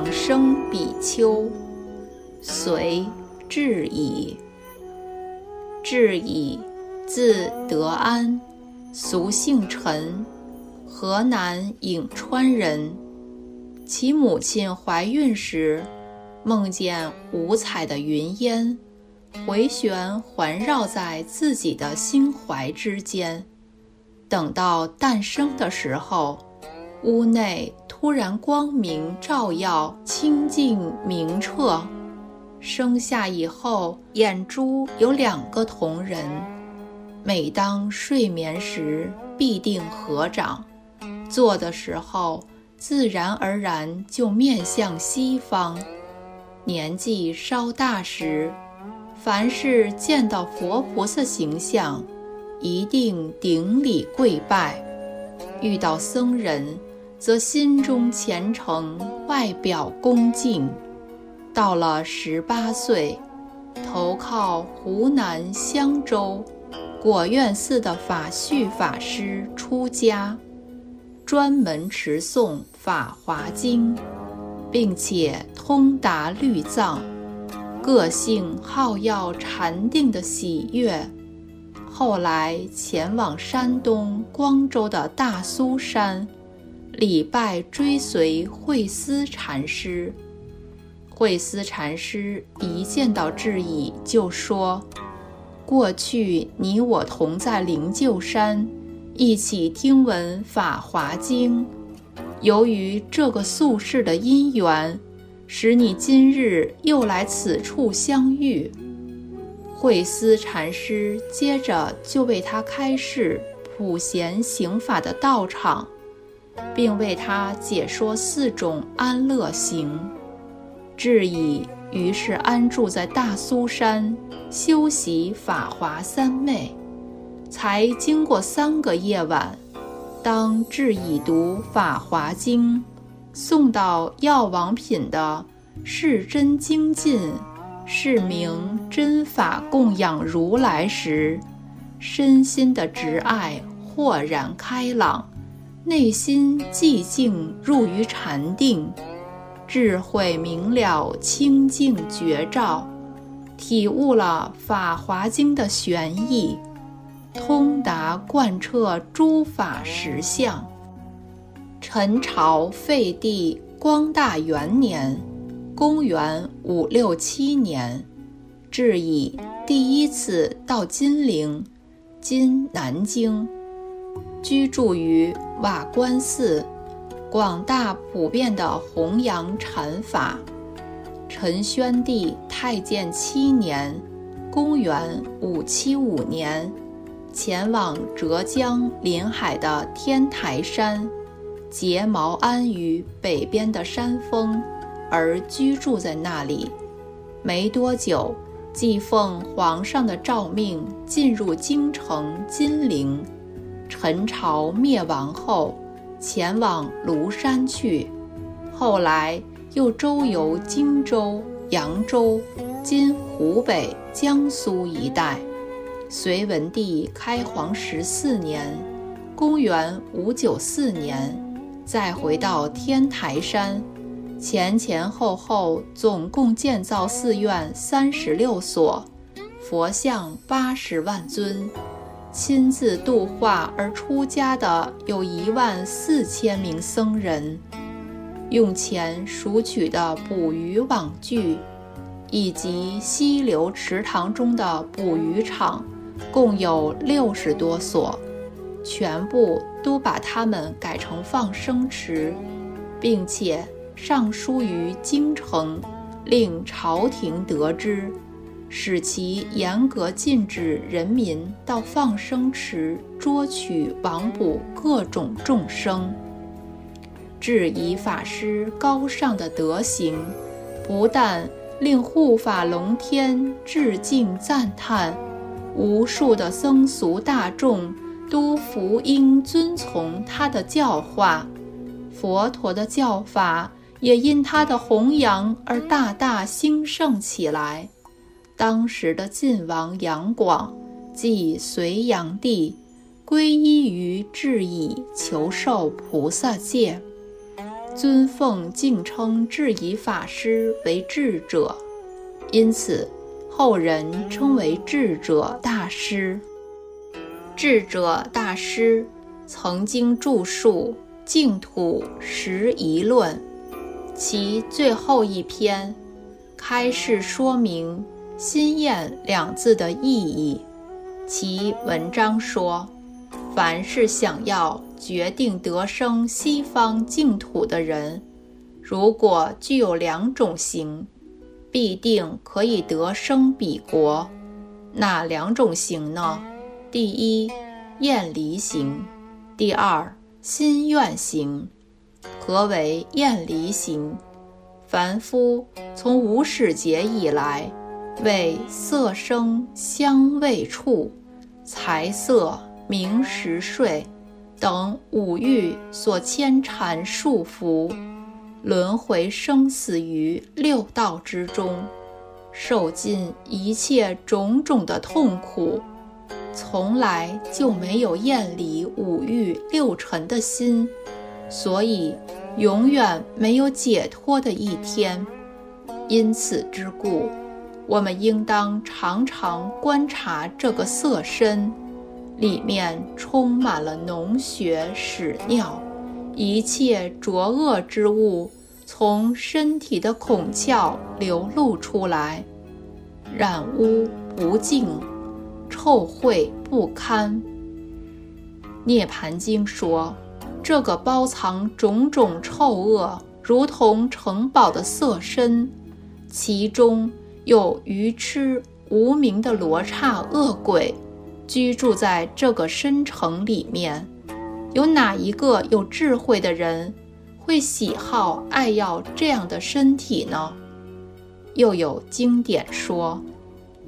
往生比丘，随智矣。智矣，字德安，俗姓陈，河南颍川人。其母亲怀孕时，梦见五彩的云烟回旋环绕在自己的心怀之间。等到诞生的时候，屋内突然光明照耀，清净明澈。生下以后，眼珠有两个瞳仁，每当睡眠时必定合掌，坐的时候自然而然就面向西方。年纪稍大时，凡是见到佛菩萨形象，一定顶礼跪拜；遇到僧人，则心中虔诚，外表恭敬。到了十八岁，投靠湖南湘州果院寺的法绪法师出家，专门持诵《法华经》，并且通达律藏，个性好要禅定的喜悦。后来前往山东光州的大苏山，礼拜追随慧思禅师。慧思禅师一见到智已，就说：“过去你我同在灵鹫山，一起听闻《法华经》，由于这个宿世的因缘，使你今日又来此处相遇。”慧思禅师接着就为他开示普贤行法的道场，并为他解说四种安乐行。智已于是安住在大苏山修习法华三昧，才经过三个夜晚，当智已读《法华经》，诵到药王品的“是真精进”。是名真法供养如来时，身心的执爱豁然开朗，内心寂静入于禅定，智慧明了清净觉照，体悟了《法华经》的玄义，通达贯彻诸法实相。陈朝废帝光大元年。公元五六七年，智以第一次到金陵（今南京），居住于瓦官寺，广大普遍的弘扬禅法。陈宣帝太建七年（公元五七五年），前往浙江临海的天台山，结毛安于北边的山峰。而居住在那里，没多久，即奉皇上的诏命进入京城金陵。陈朝灭亡后，前往庐山去，后来又周游荆州、扬州（今湖北、江苏一带）。隋文帝开皇十四年（公元594年），再回到天台山。前前后后总共建造寺院三十六所，佛像八十万尊，亲自度化而出家的有一万四千名僧人，用钱赎取的捕鱼网具，以及溪流池塘中的捕鱼场，共有六十多所，全部都把它们改成放生池，并且。上书于京城，令朝廷得知，使其严格禁止人民到放生池捉取、网捕各种众生。质疑法师高尚的德行，不但令护法龙天致敬赞叹，无数的僧俗大众都服应遵从他的教化，佛陀的教法。也因他的弘扬而大大兴盛起来。当时的晋王杨广，即隋炀帝，皈依于智以求受菩萨戒，尊奉敬称智以法师为智者，因此后人称为智者大师。智者大师曾经著述《净土十遗论》，其最后一篇开示说明。心验两字的意义，其文章说：凡是想要决定得生西方净土的人，如果具有两种行，必定可以得生彼国。哪两种行呢？第一，厌离行；第二，心愿行。何为厌离行？凡夫从无始劫以来。为色声香味触、财色名食睡等五欲所牵缠束缚，轮回生死于六道之中，受尽一切种种的痛苦，从来就没有厌离五欲六尘的心，所以永远没有解脱的一天。因此之故。我们应当常常观察这个色身，里面充满了脓血屎尿，一切浊恶之物从身体的孔窍流露出来，染污不净，臭秽不堪。涅盘经说，这个包藏种种臭恶，如同城堡的色身，其中。有愚痴无名的罗刹恶鬼居住在这个深城里面，有哪一个有智慧的人会喜好爱要这样的身体呢？又有经典说，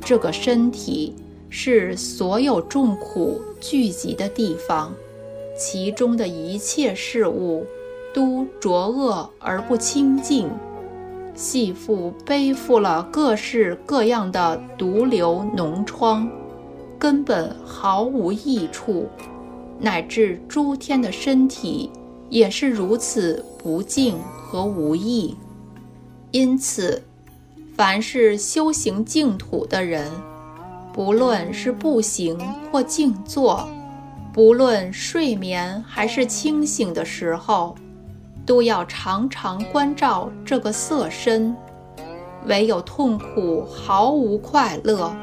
这个身体是所有众苦聚集的地方，其中的一切事物都浊恶而不清净。系父背负了各式各样的毒瘤脓疮，根本毫无益处，乃至诸天的身体也是如此不净和无益。因此，凡是修行净土的人，不论是步行或静坐，不论睡眠还是清醒的时候。都要常常关照这个色身，唯有痛苦，毫无快乐。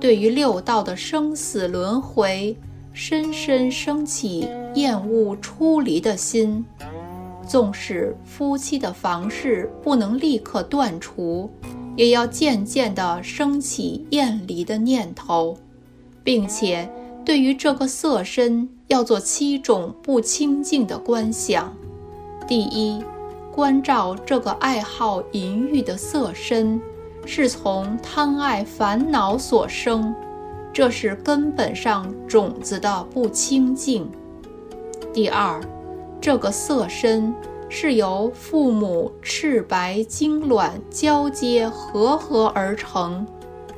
对于六道的生死轮回，深深升起厌恶出离的心。纵使夫妻的房事不能立刻断除，也要渐渐地升起厌离的念头，并且对于这个色身，要做七种不清净的观想。第一，关照这个爱好淫欲的色身，是从贪爱烦恼所生，这是根本上种子的不清净。第二，这个色身是由父母赤白精卵交接合合而成，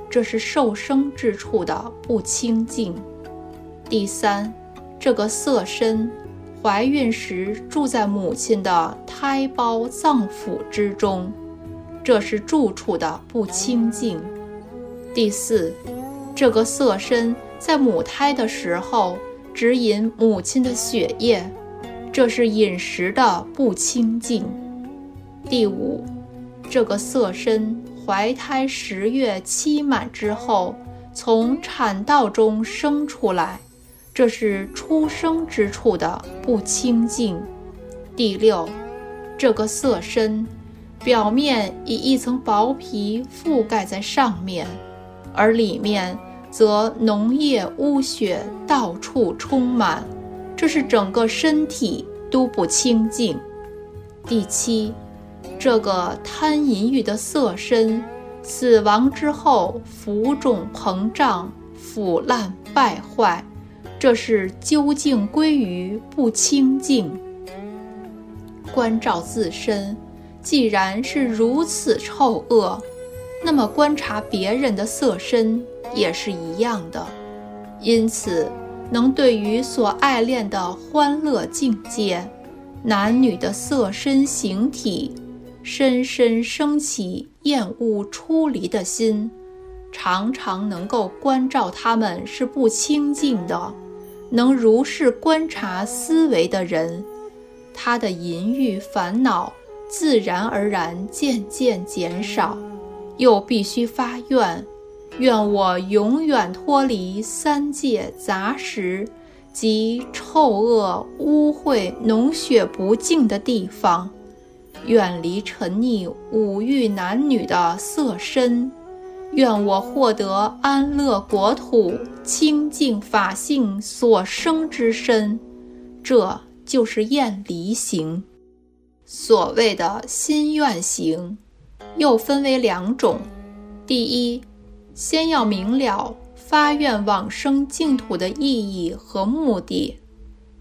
这是受生之处的不清净。第三，这个色身。怀孕时住在母亲的胎胞脏腑之中，这是住处的不清净。第四，这个色身在母胎的时候指引母亲的血液，这是饮食的不清净。第五，这个色身怀胎十月期满之后，从产道中生出来。这是出生之处的不清净。第六，这个色身表面以一层薄皮覆盖在上面，而里面则脓液污血到处充满，这是整个身体都不清净。第七，这个贪淫欲的色身死亡之后浮肿膨胀、腐烂败坏。这是究竟归于不清净。关照自身，既然是如此臭恶，那么观察别人的色身也是一样的。因此，能对于所爱恋的欢乐境界、男女的色身形体，深深升起厌恶出离的心，常常能够关照他们是不清净的，能如是观察思维的人，他的淫欲烦恼自然而然渐渐减少。又必须发愿，愿我永远脱离三界杂食及臭恶污秽脓血不净的地方。远离沉溺五欲男女的色身，愿我获得安乐国土清净法性所生之身，这就是厌离行。所谓的心愿行，又分为两种：第一，先要明了发愿往生净土的意义和目的；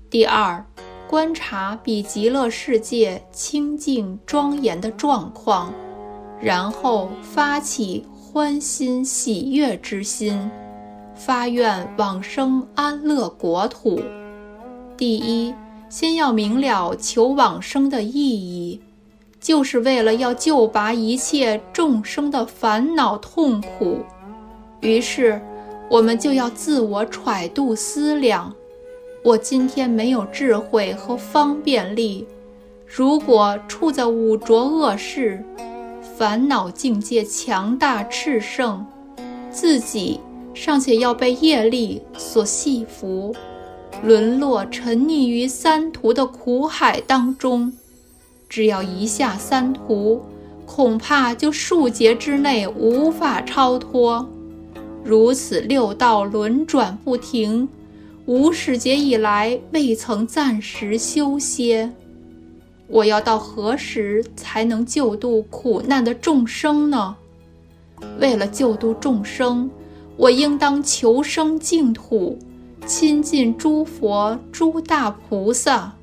第二。观察比极乐世界清净庄严的状况，然后发起欢欣喜悦之心，发愿往生安乐国土。第一，先要明了求往生的意义，就是为了要救拔一切众生的烦恼痛苦。于是，我们就要自我揣度思量。我今天没有智慧和方便力，如果处在五浊恶世，烦恼境界强大炽盛，自己尚且要被业力所系缚，沦落沉溺于三途的苦海当中，只要一下三途，恐怕就数劫之内无法超脱，如此六道轮转不停。无始劫以来未曾暂时休歇，我要到何时才能救度苦难的众生呢？为了救度众生，我应当求生净土，亲近诸佛、诸大菩萨。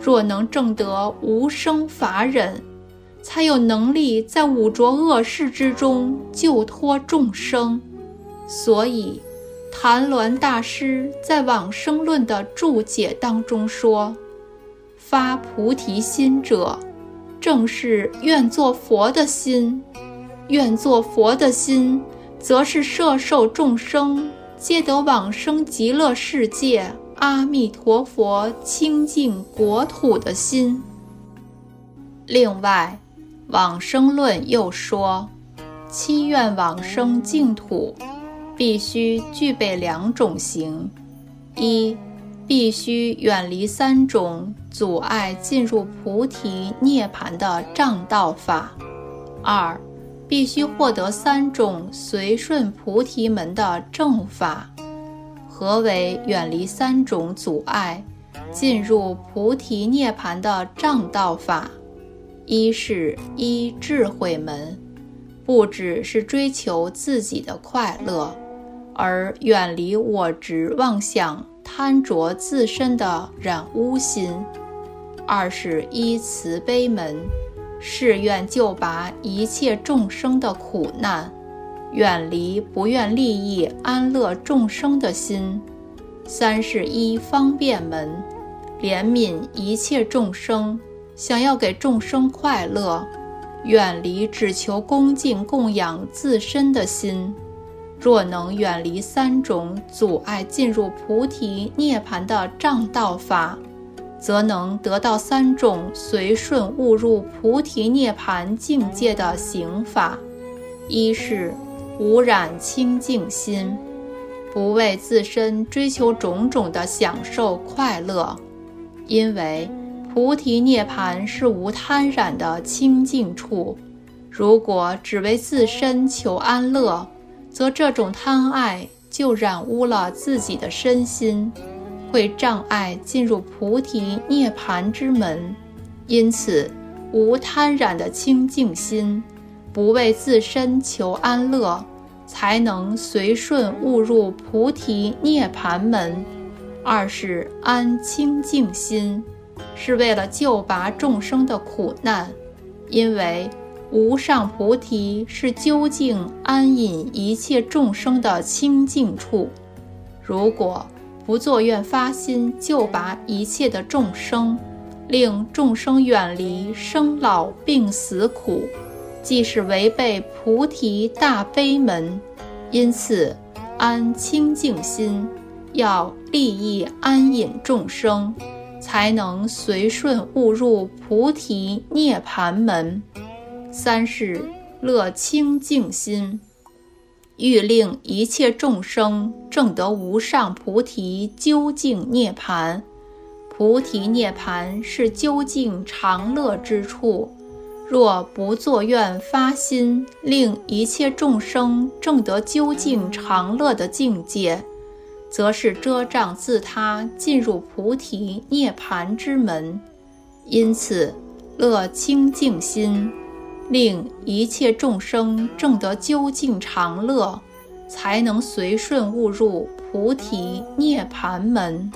若能证得无生法忍，才有能力在五浊恶世之中救脱众生。所以。谭鸾大师在《往生论》的注解当中说：“发菩提心者，正是愿做佛的心；愿做佛的心，则是摄受众生皆得往生极乐世界阿弥陀佛清净国土的心。”另外，《往生论》又说：“七愿往生净土。”必须具备两种行：一，必须远离三种阻碍进入菩提涅槃的障道法；二，必须获得三种随顺菩提门的正法。何为远离三种阻碍进入菩提涅槃的障道法？一是依智慧门，不只是追求自己的快乐。而远离我执妄想贪着自身的染污心；二是依慈悲门，誓愿救拔一切众生的苦难，远离不愿利益安乐众生的心；三是依方便门，怜悯一切众生，想要给众生快乐，远离只求恭敬供养自身的心。若能远离三种阻碍进入菩提涅槃的障道法，则能得到三种随顺误入菩提涅槃境界的行法：一是无染清净心，不为自身追求种种的享受快乐，因为菩提涅槃是无贪染的清净处。如果只为自身求安乐，则这种贪爱就染污了自己的身心，会障碍进入菩提涅槃之门。因此，无贪染的清净心，不为自身求安乐，才能随顺悟入菩提涅槃门。二是安清净心，是为了救拔众生的苦难，因为无上菩提是究竟安隐一切众生的清净处。如果不作愿发心，救拔一切的众生，令众生远离生老病死苦，即是违背菩提大悲门。因此，安清净心，要利益安隐众生，才能随顺悟入菩提涅盘门。三是乐清净心，欲令一切众生证得无上菩提究竟涅盘。菩提涅盘是究竟常乐之处。若不作愿发心，令一切众生证得究竟常乐的境界，则是遮障自他进入菩提涅盘之门。因此，乐清净心，令一切众生证得究竟常乐，才能随顺悟入菩提涅盘门。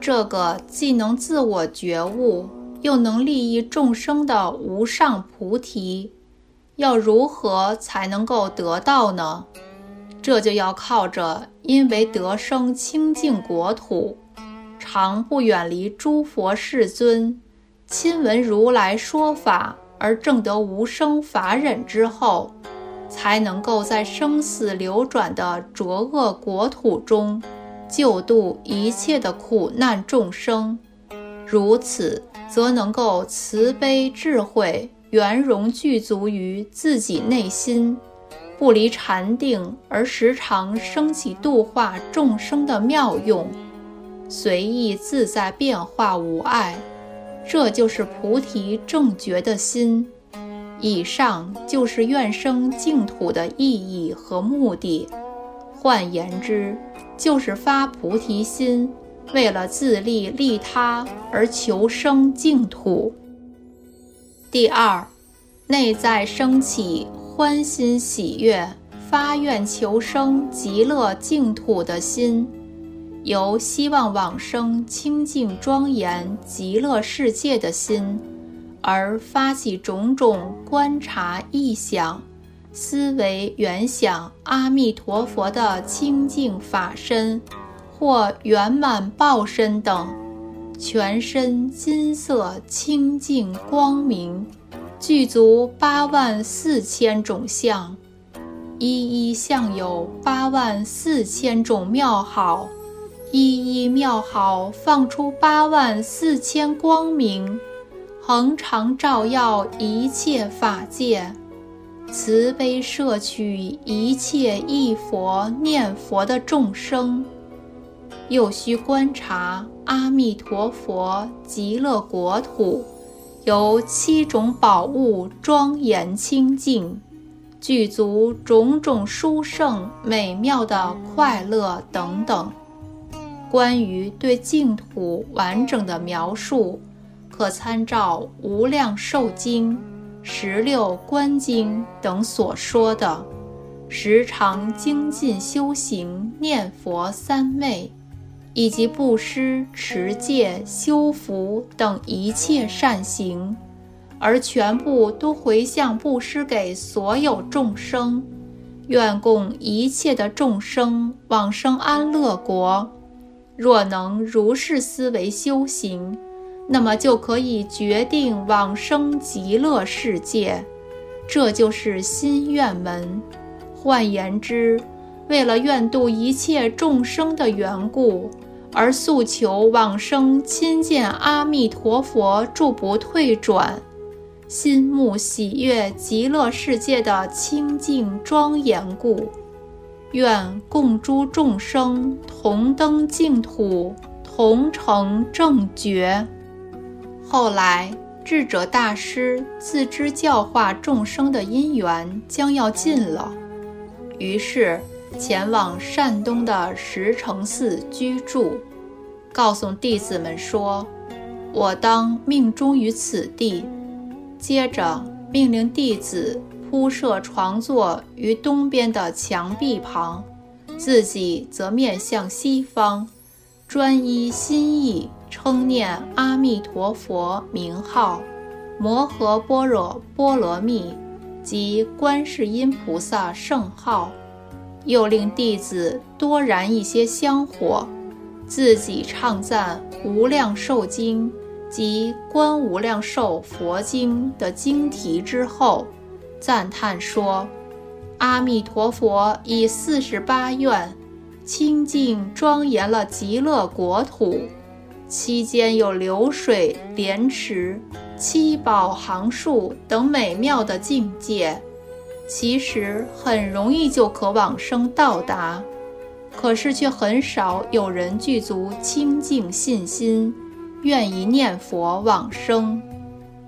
这个既能自我觉悟。又能利益众生的无上菩提，要如何才能够得到呢？这就要靠着因为得生清净国土，常不远离诸佛世尊，亲闻如来说法而证得无生法忍之后，才能够在生死流转的浊恶国土中，救度一切的苦难众生。如此。则能够慈悲智慧圆融具足于自己内心，不离禅定，而时常升起度化众生的妙用，随意自在变化无碍。这就是菩提正觉的心。以上就是愿生净土的意义和目的。换言之，就是发菩提心。为了自利利他而求生净土。第二，内在升起欢欣喜悦、发愿求生极乐净土的心，由希望往生清净庄严极乐世界的心，而发起种种观察意想、思维原想阿弥陀佛的清净法身。或圆满报身等，全身金色清净光明，具足八万四千种相，一一相有八万四千种妙好，一一妙好放出八万四千光明，恒常照耀一切法界，慈悲摄取一切忆佛念佛的众生。又需观察阿弥陀佛极乐国土，由七种宝物庄严清净，具足种种殊胜美妙的快乐等等。关于对净土完整的描述，可参照《无量寿经》《十六观经》等所说的，时常精进修行念佛三昧。以及布施、持戒、修福等一切善行，而全部都回向布施给所有众生，愿供一切的众生往生安乐国。若能如是思维修行，那么就可以决定往生极乐世界。这就是心愿门。换言之，为了愿度一切众生的缘故。而诉求往生亲见阿弥陀佛，住不退转，心目喜悦极乐世界的清净庄严故，愿共诸众生同登净土，同成正觉。后来智者大师自知教化众生的因缘将要尽了，于是。前往山东的石城寺居住，告诉弟子们说：“我当命终于此地。”接着命令弟子铺设床座于东边的墙壁旁，自己则面向西方，专一心意称念阿弥陀佛名号，摩诃般若波罗蜜及观世音菩萨圣号，又令弟子多燃一些香火，自己唱赞《无量寿经》及《观无量寿佛经》的经题之后，赞叹说：“阿弥陀佛以四十八愿。”清净庄严了极乐国土，期间有流水、莲池、七宝行树等美妙的境界，其实很容易就可往生到达，可是却很少有人具足清净信心，愿意念佛往生。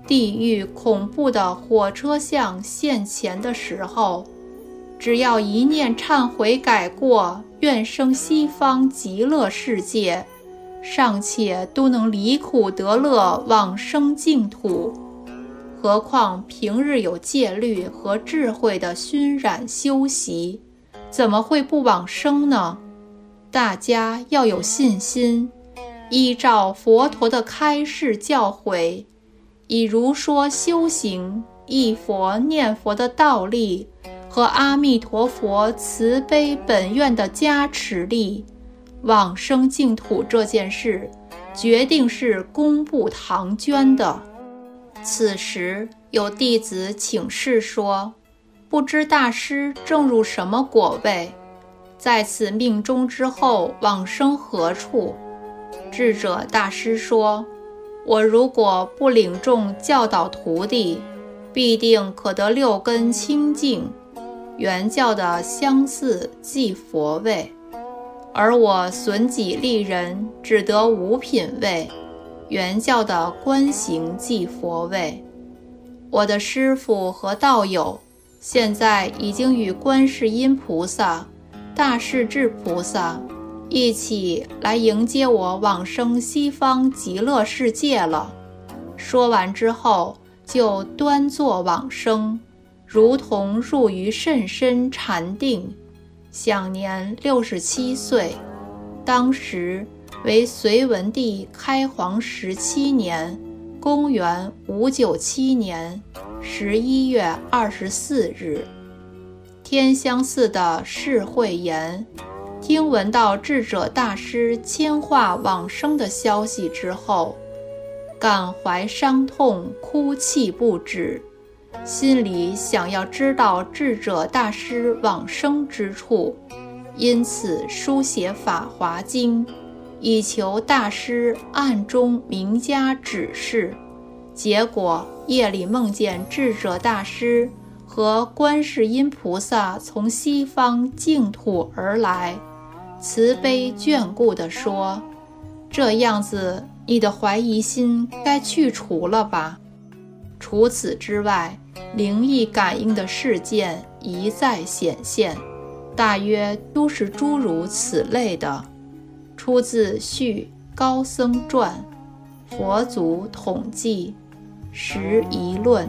地狱恐怖的火车像现前的时候。只要一念忏悔改过，愿生西方极乐世界，尚且都能离苦得乐，往生净土。何况平日有戒律和智慧的熏染修习，怎么会不往生呢？大家要有信心，依照佛陀的开示教诲，以如说修行、一佛念佛的道理。和阿弥陀佛慈悲本愿的加持力，往生净土这件事，决定是公布唐捐的。此时有弟子请示说：“不知大师正入什么果位，在此命中之后往生何处？”智者大师说：“我如果不领众教导徒弟，必定可得六根清净。”原教的相似即佛位，而我损己利人，只得五品位。原教的观行即佛位。我的师父和道友现在已经与观世音菩萨、大势至菩萨一起来迎接我往生西方极乐世界了。说完之后，就端坐往生。如同入于甚深禅定，享年六十七岁。当时为隋文帝开皇十七年，公元五九七年十一月二十四日，天香寺的释慧言，听闻到智者大师迁化往生的消息之后，感怀伤痛，哭泣不止。心里想要知道智者大师往生之处，因此书写《法华经》，以求大师暗中明加指示。结果夜里梦见智者大师和观世音菩萨从西方净土而来，慈悲眷顾地说：“这样子，你的怀疑心该去除了吧？”除此之外，灵异感应的事件一再显现，大约都是诸如此类的。出自《续高僧传》，佛祖统计，十一论。